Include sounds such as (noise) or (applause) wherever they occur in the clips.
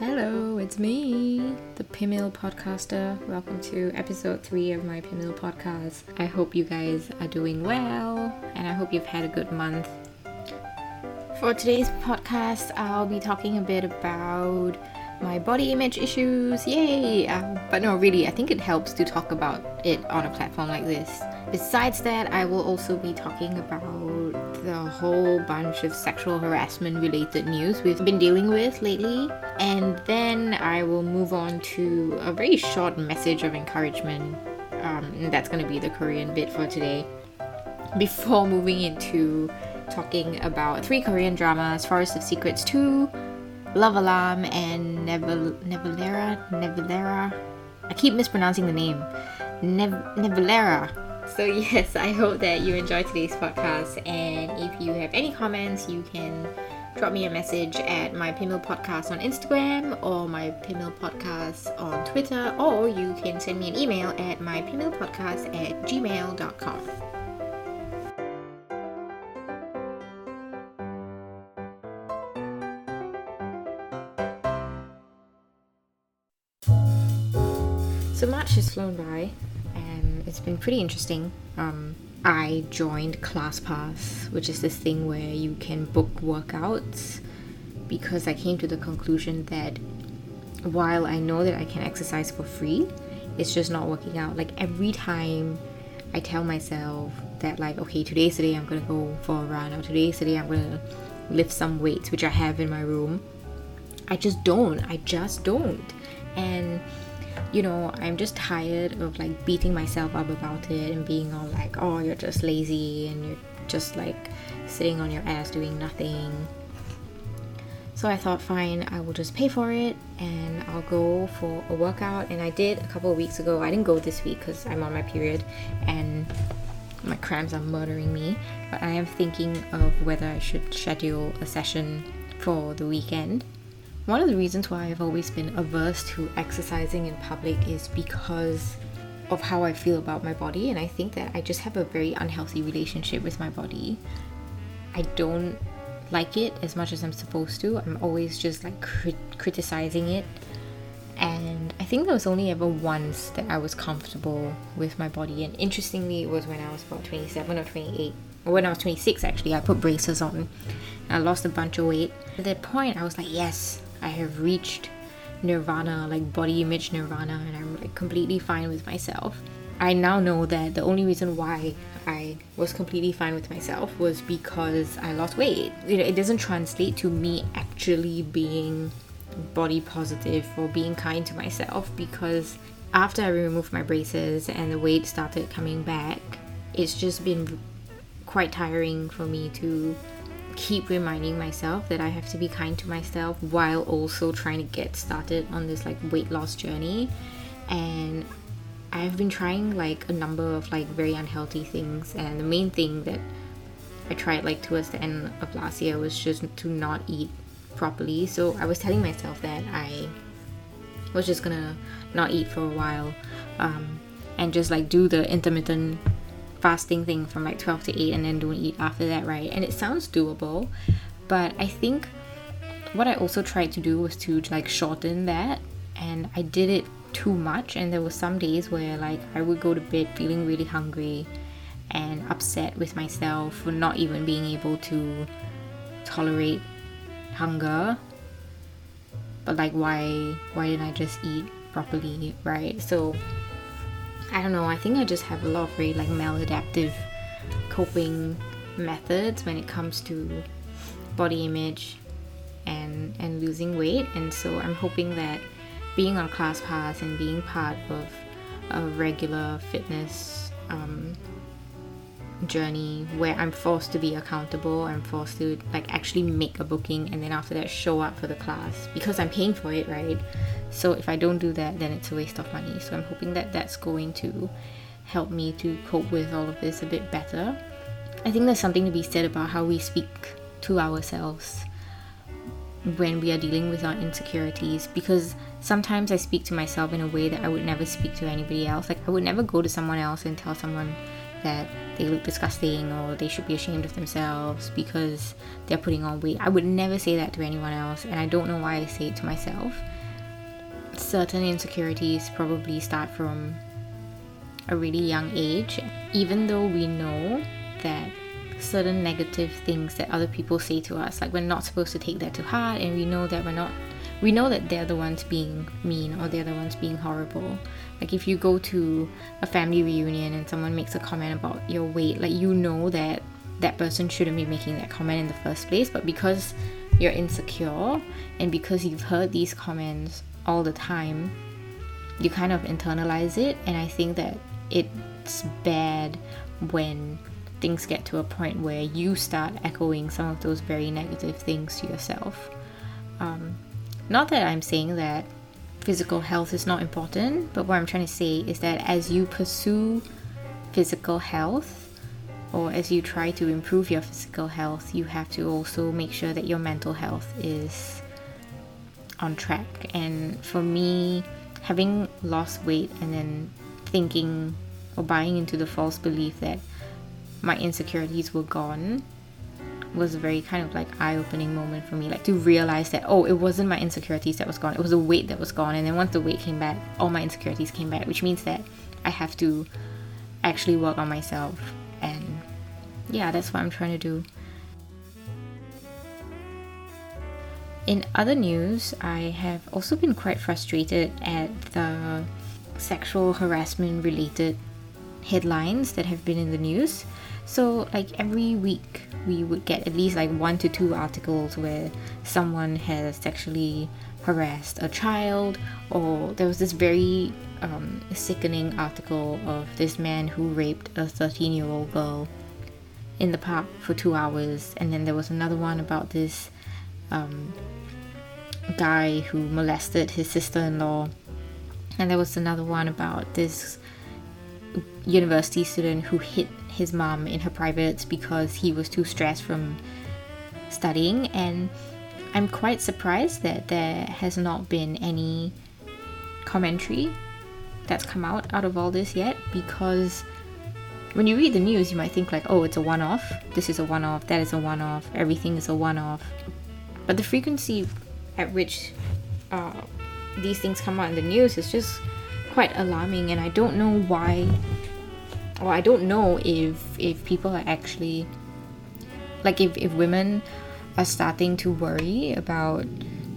Hello, it's me, the Bimil podcaster. Welcome to episode 3 of my Bimil podcast. I hope you guys are doing well and I hope you've had a good month. For today's podcast, I'll be talking a bit about my body image issues. Yay! Um, but no, really, I think it helps to talk about it on a platform like this. Besides that, I will also be talking about the whole bunch of sexual harassment related news we've been dealing with lately. And then I will move on to a very short message of encouragement. Um, that's going to be the Korean bit for today. Before moving into talking about three Korean dramas Forest of Secrets 2, Love Alarm, and Nevelera. Nevelera. I keep mispronouncing the name. Nev-. So, yes, I hope that you enjoy today's podcast. And if you have any comments, you can drop me a message at my Bimil Podcast on Instagram or my Bimil Podcast on Twitter, or you can send me an email at my mybimilpodcast at gmail.com. flown by, and it's been pretty interesting. Um, I joined ClassPass, which is this thing where you can book workouts, because I came to the conclusion that while I know that I can exercise for free, it's just not working out. Like every time I tell myself that, like, okay, today's the day I'm gonna go for a run, or today's the day I'm gonna lift some weights, which I have in my room, I just don't. I just don't. And you know, I'm just tired of like beating myself up about it and being all like, oh, you're just lazy and you're just like sitting on your ass doing nothing. So I thought, fine, I will just pay for it and I'll go for a workout. And I did a couple of weeks ago. I didn't go this week because I'm on my period and my cramps are murdering me. But I am thinking of whether I should schedule a session for the weekend one of the reasons why I've always been averse to exercising in public is because of how I feel about my body, and I think that I just have a very unhealthy relationship with my body. I don't like it as much as I'm supposed to. I'm always just like crit- criticizing it, and I think there was only ever once that I was comfortable with my body, and interestingly, it was when I was about 27 or 28. Or when I was 26, actually, I put braces on. I lost a bunch of weight. At that point, I was like, yes, I have reached nirvana, like body image nirvana, and I'm like completely fine with myself. I now know that the only reason why I was completely fine with myself was because I lost weight. You know, it doesn't translate to me actually being body positive or being kind to myself because after I removed my braces and the weight started coming back, it's just been quite tiring for me to keep reminding myself that I have to be kind to myself while also trying to get started on this like weight loss journey. And I've been trying like a number of like very unhealthy things, and the main thing that I tried like towards the end of last year was just to not eat properly. So I was telling myself that I was just gonna not eat for a while um, and just like do the intermittent fasting thing from like 12 to 8 and then don't eat after that, right? And it sounds doable, but I think what I also tried to do was to like shorten that and I did it too much and there were some days where like I would go to bed feeling really hungry and upset with myself for not even being able to tolerate hunger but like why why didn't I just eat properly right so I don't know, I think I just have a lot of very like maladaptive coping methods when it comes to body image and and losing weight. And so I'm hoping that being on ClassPass and being part of a regular fitness um, journey where I'm forced to be accountable, I'm forced to like actually make a booking and then after that show up for the class because I'm paying for it, right? So if I don't do that, then it's a waste of money. So I'm hoping that that's going to help me to cope with all of this a bit better. I think there's something to be said about how we speak to ourselves when we are dealing with our insecurities because sometimes I speak to myself in a way that I would never speak to anybody else. Like I would never go to someone else and tell someone that they look disgusting or they should be ashamed of themselves because they're putting on weight. I would never say that to anyone else, and I don't know why I say it to myself. Certain insecurities probably start from a really young age, even though we know that certain negative things that other people say to us, like we're not supposed to take that to heart, and we know that we're not we know that they're the ones being mean or they're the ones being horrible. Like if you go to a family reunion and someone makes a comment about your weight, like you know that that person shouldn't be making that comment in the first place, but because you're insecure and because you've heard these comments all the time, you kind of internalize it and I think that it's bad when things get to a point where you start echoing some of those very negative things to yourself. Um, not that I'm saying that physical health is not important, but what I'm trying to say is that as you pursue physical health or as you try to improve your physical health, you have to also make sure that your mental health is on track. And for me, having lost weight and then thinking or buying into the false belief that my insecurities were gone was a very kind of like eye-opening moment for me like to realize that oh it wasn't my insecurities that was gone it was the weight that was gone. And then once the weight came back all my insecurities came back which means that i have to actually work on myself. And yeah that's what i'm trying to do. In other news i have also been quite frustrated at the sexual harassment related headlines that have been in the news so, like every week, we would get at least like one to two articles where someone has sexually harassed a child, or there was this very um, sickening article of this man who raped a 13 year old girl in the park for two hours, and then there was another one about this um, guy who molested his sister in law, and there was another one about this university student who hit his mom in her privates because he was too stressed from studying. And I'm quite surprised that there has not been any commentary that's come out out of all this yet because when you read the news you might think like oh it's a one-off. This is a one-off. That is a one-off. Everything is a one-off. But the frequency at which uh, these things come out in the news is just quite alarming and I don't know why or I don't know if if people are actually like if, if women are starting to worry about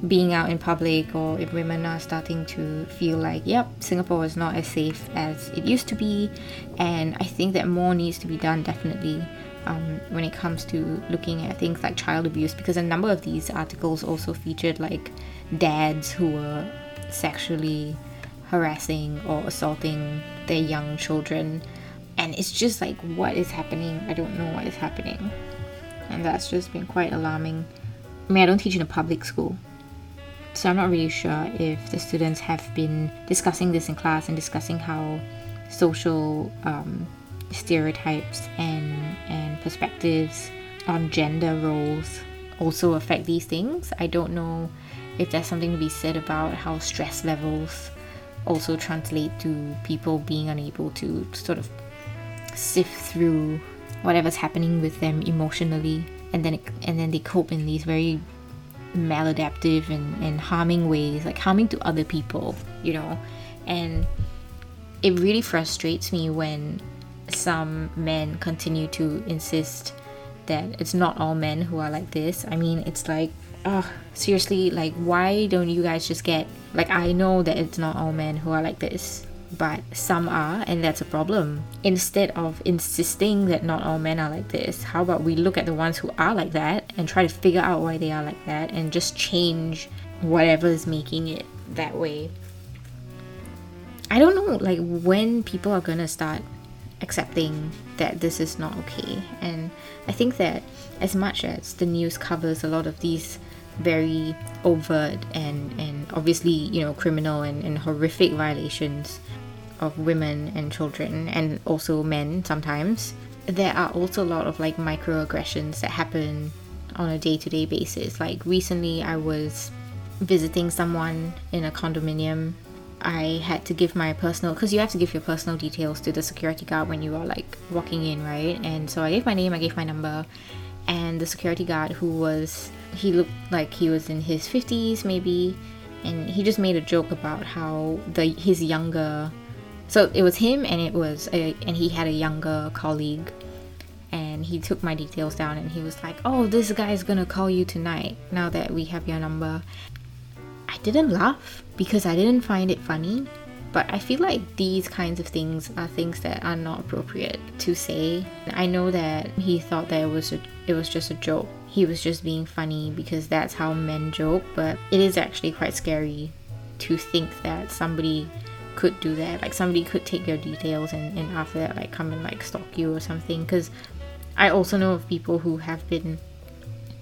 being out in public or if women are starting to feel like yep singapore is not as safe as it used to be. And i think that more needs to be done definitely um, when it comes to looking at things like child abuse because a number of these articles also featured like dads who were sexually harassing or assaulting their young children and it's just like what is happening? I don't know what is happening. And that's just been quite alarming. I mean i don't teach in a public school. So i'm not really sure if the students have been discussing this in class and discussing how social um, stereotypes and and perspectives on gender roles also affect these things. I don't know if there's something to be said about how stress levels also translate to people being unable to sort of sift through whatever's happening with them emotionally and then it, and then they cope in these very maladaptive and, and harming ways like harming to other people you know? And it really frustrates me when some men continue to insist that it's not all men who are like this. I mean it's like oh seriously like why don't you guys just get like i know that it's not all men who are like this but some are, and that's a problem. Instead of insisting that not all men are like this, how about we look at the ones who are like that and try to figure out why they are like that and just change whatever is making it that way? I don't know, like, when people are gonna start accepting that this is not okay. And I think that as much as the news covers a lot of these very overt and, and obviously, you know, criminal and, and horrific violations of women and children and also men sometimes. There are also a lot of like microaggressions that happen on a day-to-day basis. Like recently i was visiting someone in a condominium. I had to give my personal because you have to give your personal details to the security guard when you are like walking in, right? And so I gave my name, I gave my number, and the security guard who was he looked like he was in his 50s maybe and he just made a joke about how the his younger so it was him and it was a, and he had a younger colleague. And he took my details down and he was like oh this guy is gonna call you tonight now that we have your number. I didn't laugh because i didn't find it funny but i feel like these kinds of things are things that are not appropriate to say. I know that he thought that it was a, it was just a joke. He was just being funny because that's how men joke but it is actually quite scary to think that somebody could do that. Like somebody could take your details and, and after that like come and like stalk you or something. Because i also know of people who have been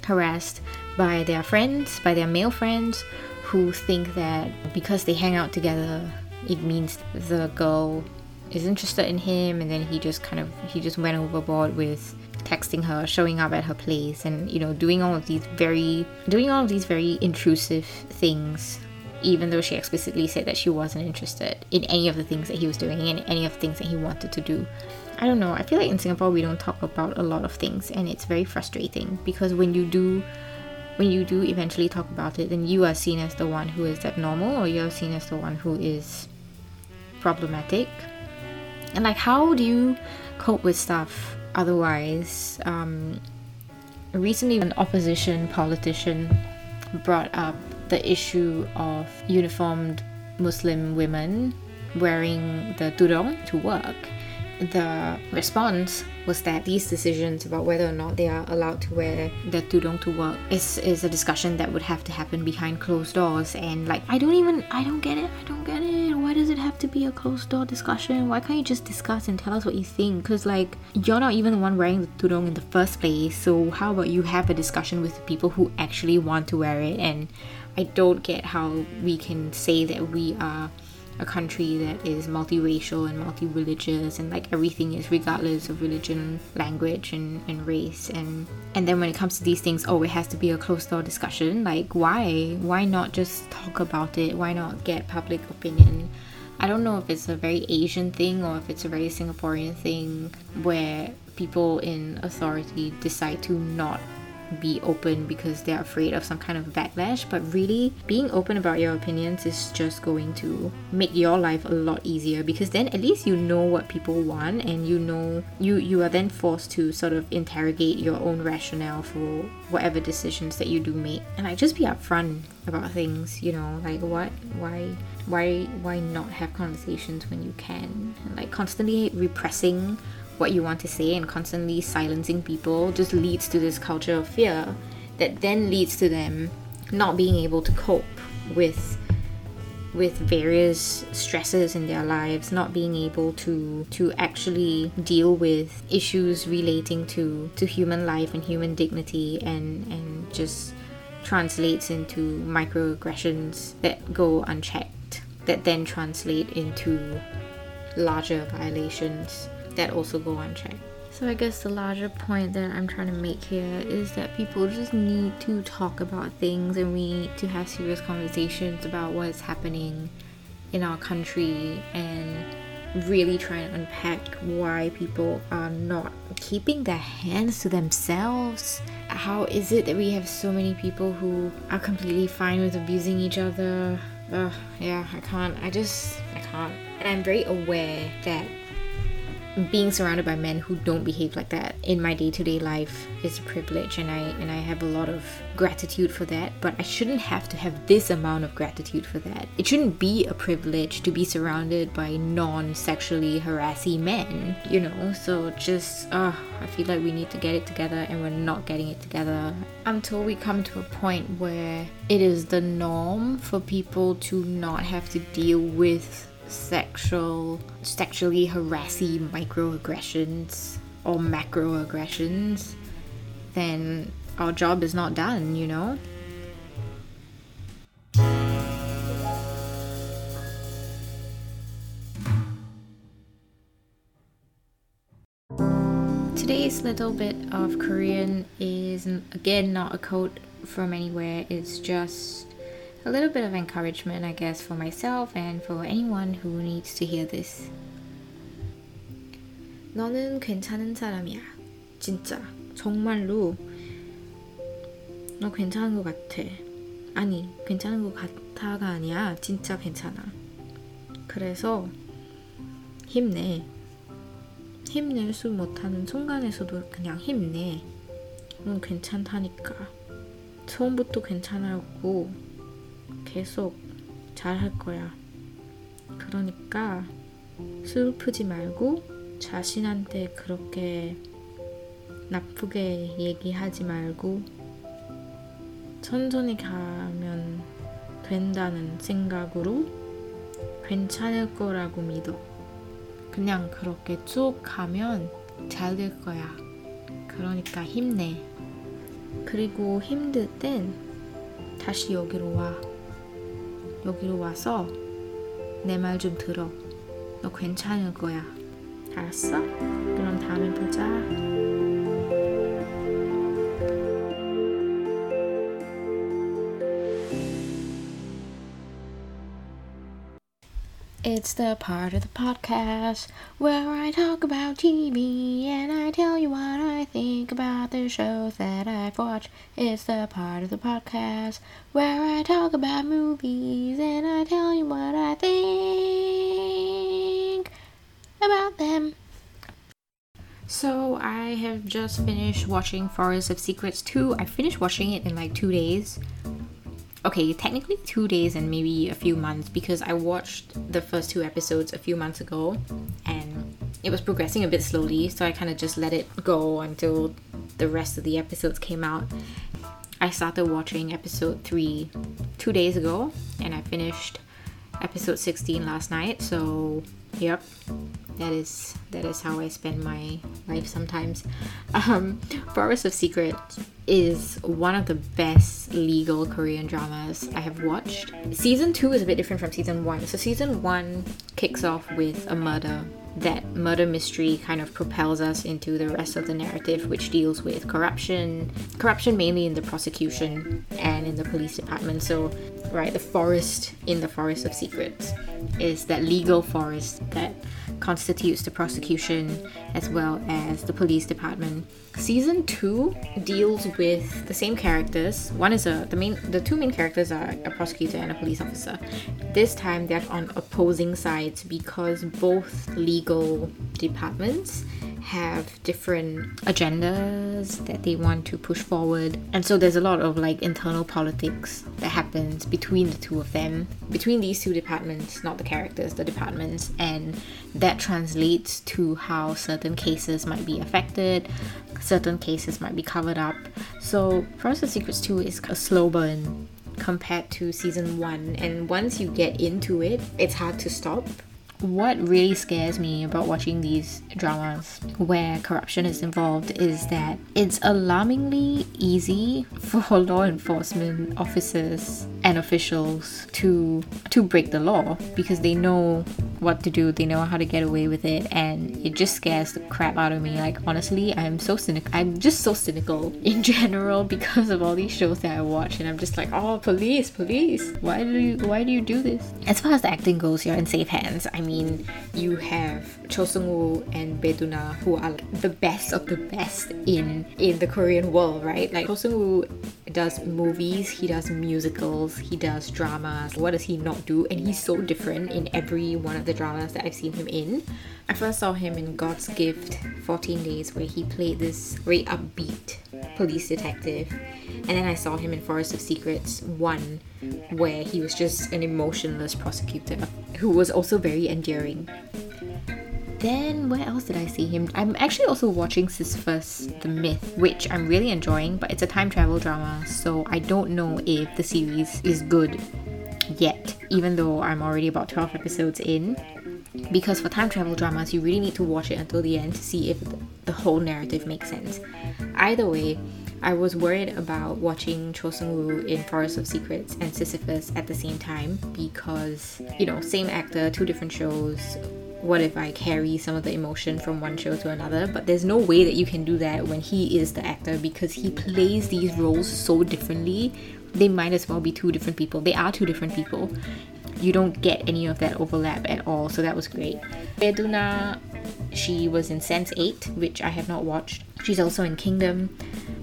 harassed by their friends by their male friends who think that because they hang out together it means the girl is interested in him and then he just kind of he just went overboard with texting her showing up at her place and you know doing all of these very doing all of these very intrusive things even though she explicitly said that she wasn't interested in any of the things that he was doing and any of the things that he wanted to do. I don't know. I feel like in singapore we don't talk about a lot of things and it's very frustrating because when you do when you do eventually talk about it then you are seen as the one who is abnormal or you're seen as the one who is problematic. And like how do you cope with stuff otherwise? Um, recently an opposition politician brought up the issue of uniformed muslim women wearing the tudong to work. The response was that these decisions about whether or not they are allowed to wear the tudong to work is, is a discussion that would have to happen behind closed doors. And like I don't even I don't get it. I don't get it. Why does it have to be a closed door discussion? Why can't you just discuss and tell us what you think? Because like you're not even the one wearing the tudong in the first place. So how about you have a discussion with the people who actually want to wear it? And I don't get how we can say that we are a country that is multiracial and multi-religious and like everything is regardless of religion language and, and race. And and then when it comes to these things oh it has to be a closed door discussion. Like why? Why not just talk about it? Why not get public opinion? I don't know if it's a very Asian thing or if it's a very Singaporean thing where people in authority decide to not be open because they're afraid of some kind of backlash but really being open about your opinions is just going to make your life a lot easier because then at least you know what people want and you know you you are then forced to sort of interrogate your own rationale for whatever decisions that you do make. And like just be upfront about things you know like what why why why not have conversations when you can? And like constantly repressing what you want to say and constantly silencing people just leads to this culture of fear that then leads to them not being able to cope with with various stresses in their lives not being able to to actually deal with issues relating to to human life and human dignity and and just translates into microaggressions that go unchecked that then translate into larger violations that also go unchecked. So I guess the larger point that I'm trying to make here is that people just need to talk about things and we need to have serious conversations about what's happening in our country and really try and unpack why people are not keeping their hands to themselves. How is it that we have so many people who are completely fine with abusing each other? Ugh, yeah, I can't. I just, I can't. And I'm very aware that being surrounded by men who don't behave like that in my day-to-day life is a privilege and I and I have a lot of gratitude for that. But I shouldn't have to have this amount of gratitude for that. It shouldn't be a privilege to be surrounded by non-sexually harassing men you know? So just uh, I feel like we need to get it together and we're not getting it together until we come to a point where it is the norm for people to not have to deal with sexual, sexually harassing microaggressions or macroaggressions, then our job is not done, you know? Today's little bit of Korean is again not a quote from anywhere, it's just a little bit of encouragement, I guess, for myself and for anyone who needs to hear this. 너는 괜찮은 사람이야. 진짜. 정말로. 너 괜찮은 것 같아. 아니, 괜찮은 것 같아가 아니야. 진짜 괜찮아. 그래서 힘내. 힘낼 수 못하는 순간에서도 그냥 힘내. 넌 괜찮다니까. 처음부터 괜찮았고 계속 잘 할 거야. 그러니까 슬프지 말고 자신한테 그렇게 나쁘게 얘기하지 말고 천천히 가면 된다는 생각으로 괜찮을 거라고 믿어. 그냥 그렇게 쭉 가면 잘 될 거야. 그러니까 힘내. 그리고 힘들 땐 다시 여기로 와. 여기로 와서 내 말 좀 들어. 너 괜찮을 거야. 알았어? 그럼 다음에 보자. It's the part of the podcast where I talk about TV and I tell you what I think about the shows that I've watched. It's the part of the podcast where I talk about movies and I tell you what I think about them. So I have just finished watching Forest of Secrets 2. I finished watching it in like two days okay, technically two days and maybe a few months because I watched the first two episodes a few months ago and it was progressing a bit slowly, so I kind of just let it go until the rest of the episodes came out. I started watching episode 3 two days ago and I finished episode 16 last night, so yep, that is that is how I spend my life sometimes. Um, Forest of Secrets is one of the best legal Korean dramas I have watched. Season two is a bit different from season one. So season one kicks off with a murder. That murder mystery kind of propels us into the rest of the narrative, which deals with corruption, corruption mainly in the prosecution and in the police department. So, right, the forest in the Forest of Secrets is that legal forest that constitutes the prosecution as well as the police department. Season 2 deals with the same characters. One is a the main the two main characters are a prosecutor and a police officer. This time they're on opposing sides because both legal departments have different agendas that they want to push forward. And so there's a lot of like internal politics that happens between the two of them, between these two departments, not the characters, the departments, and that translates to how certain cases might be affected, certain cases might be covered up. So Forest of Secrets 2 is a slow burn compared to season 1 and once you get into it it's hard to stop what really scares me about watching these dramas where corruption is involved is that it's alarmingly easy (laughs) for law enforcement officers and officials to to break the law because they know what to do, they know how to get away with it, and it just scares the crap out of me. Like honestly, I'm so cynical. I'm just so cynical (laughs) in general because of all these shows that I watch, and I'm just like, oh, police, police, why do you why do you do this? As far as the acting goes, you're in safe hands. I mean, you have Cho Sung Woo and Bae Doona who are the best of the best in in the Korean world, right? Like Cho Sung Woo does movies, he does musicals, he does dramas. What does he not do? And he's so different in every one of the dramas that I've seen him in. I first saw him in God's Gift 14 Days, where he played this very upbeat police detective. And then I saw him in Forest of Secrets 1, where he was just an emotionless prosecutor who was also very endearing. Then where else did I see him? I'm actually also watching Sisyphus the Myth, which I'm really enjoying, but it's a time travel drama, so I don't know if the series is good yet, even though I'm already about 12 episodes in. Because for time travel dramas, you really need to watch it until the end to see if the whole narrative makes sense. Either way, I was worried about watching Cho Sung Woo in Forest of Secrets and Sisyphus at the same time because, you know, same actor, two different shows, what if I carry some of the emotion from one show to another? But there's no way that you can do that when he is the actor because he plays these roles so differently they might as well be two different people. They are two different people. You don't get any of that overlap at all, so that was great. Bae Doona, she was in Sense8, which I have not watched. She's also in Kingdom.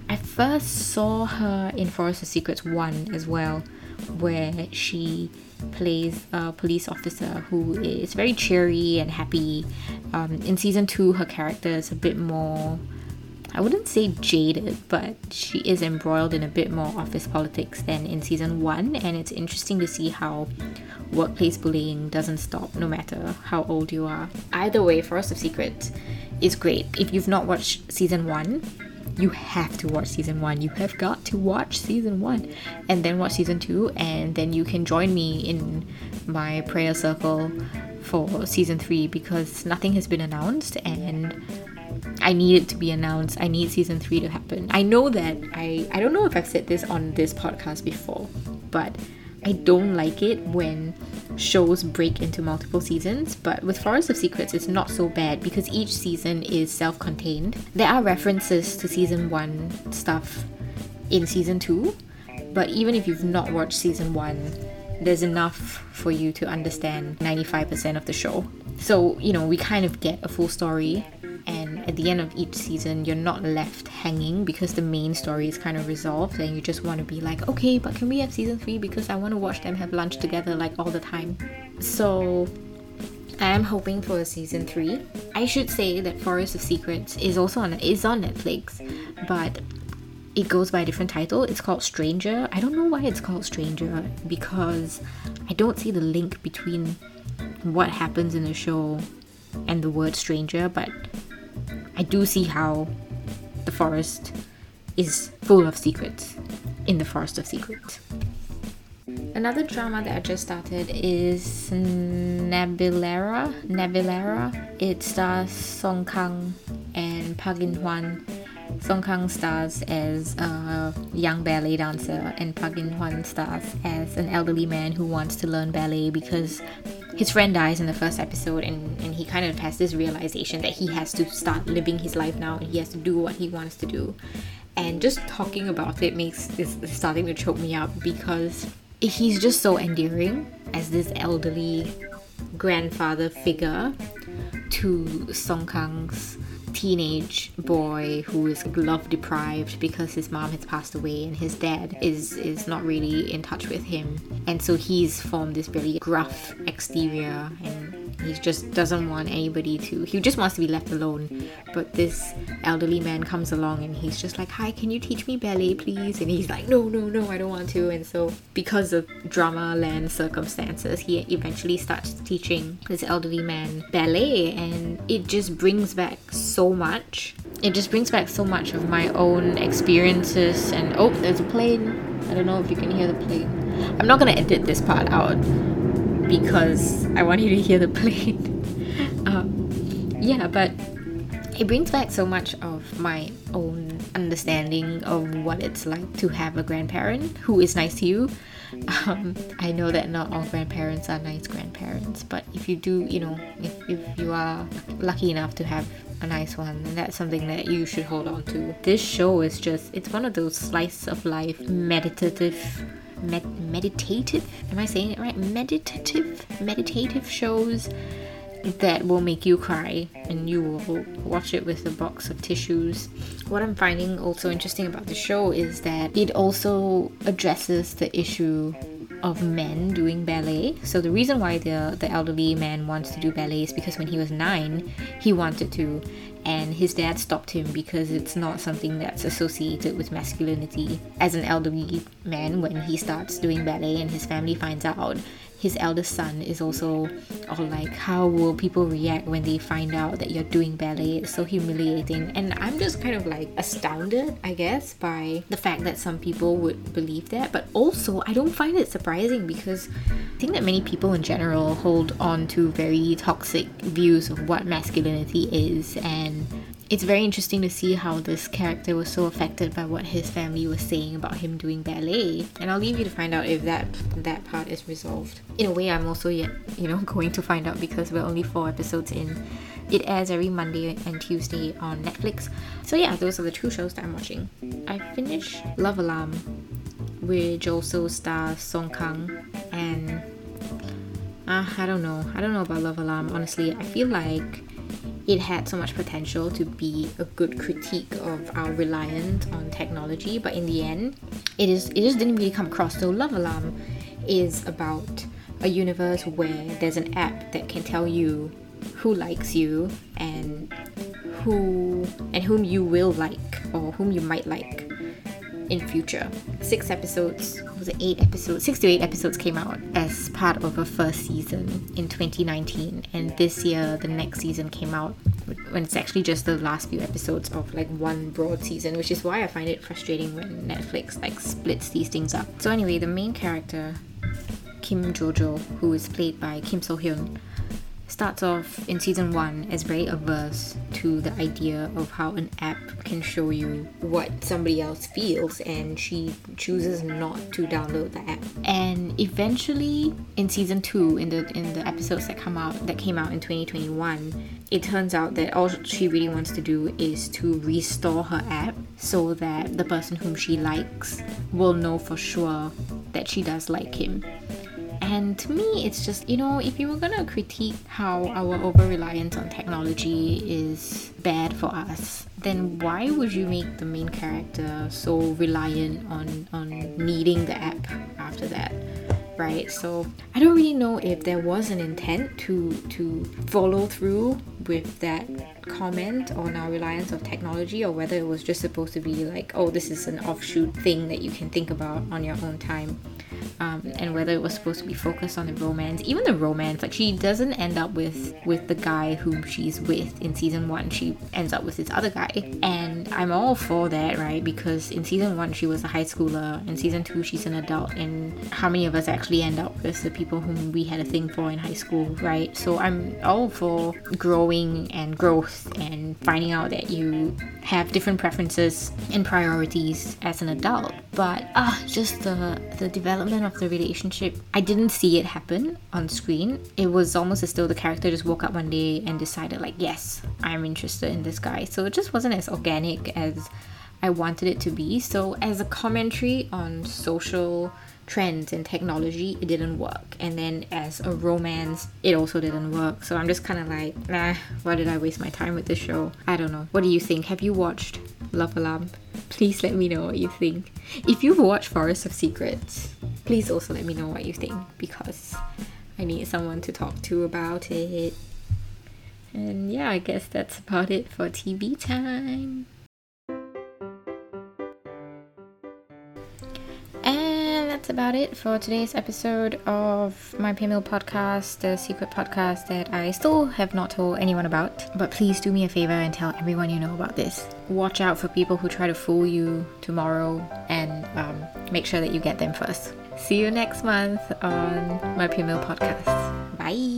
I first saw her in Forest of Secrets 1 as well, where she plays a police officer who is very cheery and happy. Um, in season 2, her character is a bit more I wouldn't say jaded, but she is embroiled in a bit more office politics than in season one, and it's interesting to see how workplace bullying doesn't stop no matter how old you are. Either way, Forest of Secrets is great. If you've not watched season one, you have to watch season one. You have got to watch season one and then watch season two, and then you can join me in my prayer circle for season three because nothing has been announced and I need it to be announced. I need season three to happen. I know that I I don't know if I've said this on this podcast before, but I don't like it when shows break into multiple seasons, but with Forest of Secrets, it's not so bad because each season is self contained. There are references to season one stuff in season two, but even if you've not watched season one, there's enough for you to understand 95% of the show. So, you know, we kind of get a full story and at the end of each season you're not left hanging because the main story is kind of resolved and you just want to be like okay but can we have season 3 because I want to watch them have lunch together like all the time. So I am hoping for a season 3 I should say that Forest of Secrets is also on is on Netflix but it goes by a different title. It's called Stranger. I don't know why it's called Stranger because I don't see the link between what happens in the show and the word stranger, but I do see how the forest is full of secrets in the Forest of Secrets. Another drama that I just started is Navillera. Navillera. It stars Song Kang and Park In Hwan. Song Kang stars as a young ballet dancer, and Park In Hwan stars as an elderly man who wants to learn ballet because his friend dies in the first episode and, and he kind of has this realization that he has to start living his life now and he has to do what he wants to do. And just talking about it makes is starting to choke me up because he's just so endearing as this elderly grandfather figure to Song Kang's teenage boy who is love deprived because his mom has passed away and his dad is is not really in touch with him. And so he's formed this really gruff exterior and he just doesn't want anybody to he just wants to be left alone. But this elderly man comes along and he's just like hi can you teach me ballet please? And he's like no no no i don't want to. And so because of drama land circumstances he eventually starts teaching this elderly man ballet and it just brings back so much it just brings back so much of my own experiences and oh there's a plane i don't know if you can hear the plane i'm not gonna edit this part out because I want you to hear the (laughs) plane. um, yeah, but it brings back so much of my own understanding of what it's like to have a grandparent who is nice to you. Um, I know that not all grandparents are nice grandparents, but if you do, you know, if, if you are lucky enough to have a nice one, then that's something that you should hold on to. This show is just, it's one of those slice of life meditative med- meditative? Am i saying it right? Meditative? Meditative shows that will make you cry and you will watch it with a box of tissues. What I'm finding also interesting about the show is that it also addresses the issue of men doing ballet. So the reason why the the elderly man wants to do ballet is because when he was 9, he wanted to and his dad stopped him because it's not something that's associated with masculinity. As an elderly man, when he starts doing ballet and his family finds out, his eldest son is also all like, How will people react when they find out that you're doing ballet? It's so humiliating. And I'm just kind of like astounded, I guess, by the fact that some people would believe that. But also, I don't find it surprising because I think that many people in general hold on to very toxic views of what masculinity is and it's very interesting to see how this character was so affected by what his family was saying about him doing ballet. And I'll leave you to find out if that that part is resolved. In a way, I'm also yet you know (laughs) going to find out because we're only four episodes in. It airs every Monday and Tuesday on Netflix. So yeah, those are the two shows that I'm watching. I finished Love Alarm which also stars Song Kang and uh, I don't know. I don't know about Love Alarm. Honestly, I feel like it had so much potential to be a good critique of our reliance on technology, but in the end, it is it just didn't really come across. So Love Alarm is about a universe where there's an app that can tell you who likes you and who and whom you will like or whom you might like in future. Six episodes, was it eight episodes? Six to eight episodes came out as part of a first season in 2019, and this year the next season came out when it's actually just the last few episodes of like one broad season, which is why I find it frustrating when Netflix like splits these things up. So anyway, the main character Kim Jojo, who is played by Kim So Hyun, starts off in season one as very averse to the idea of how an app can show you what somebody else feels and she chooses not to download the app. And eventually in season two in the in the episodes that come out that came out in 2021 it turns out that all she really wants to do is to restore her app so that the person whom she likes will know for sure that she does like him and to me, it's just, you know, if you were gonna critique how our over reliance on technology is bad for us, then why would you make the main character so reliant on, on needing the app after that? Right, so I don't really know if there was an intent to to follow through with that comment on our reliance of technology or whether it was just supposed to be like, oh, this is an offshoot thing that you can think about on your own time um, and whether it was supposed to be focused on the romance even the romance like she doesn't end up with with the guy whom she's with in season one. She ends up with this other guy. And i'm all for that right? Because in season one she was a high schooler. In season two she's an adult. And how many of us actually end up with the people whom we had a thing for in high school right? So i'm all for growing and growth and finding out that you have different preferences and priorities as an adult. But ah just the the development of the relationship, I didn't see it happen on screen. It was almost as though the character just woke up one day and decided, like, yes, I'm interested in this guy. So it just wasn't as organic as I wanted it to be. So, as a commentary on social trends and technology, it didn't work. And then as a romance, it also didn't work. So I'm just kind of like, nah, why did I waste my time with this show? I don't know. What do you think? Have you watched Love Alarm? Please let me know what you think. If you've watched Forest of Secrets, please also let me know what you think because I need someone to talk to about it. And yeah, I guess that's about it for TV time. And that's about it for today's episode of my Bimil podcast, the secret podcast that I still have not told anyone about. But please do me a favor and tell everyone you know about this. Watch out for people who try to fool you tomorrow and um, make sure that you get them first. See you next month on my Bimil podcast. Bye.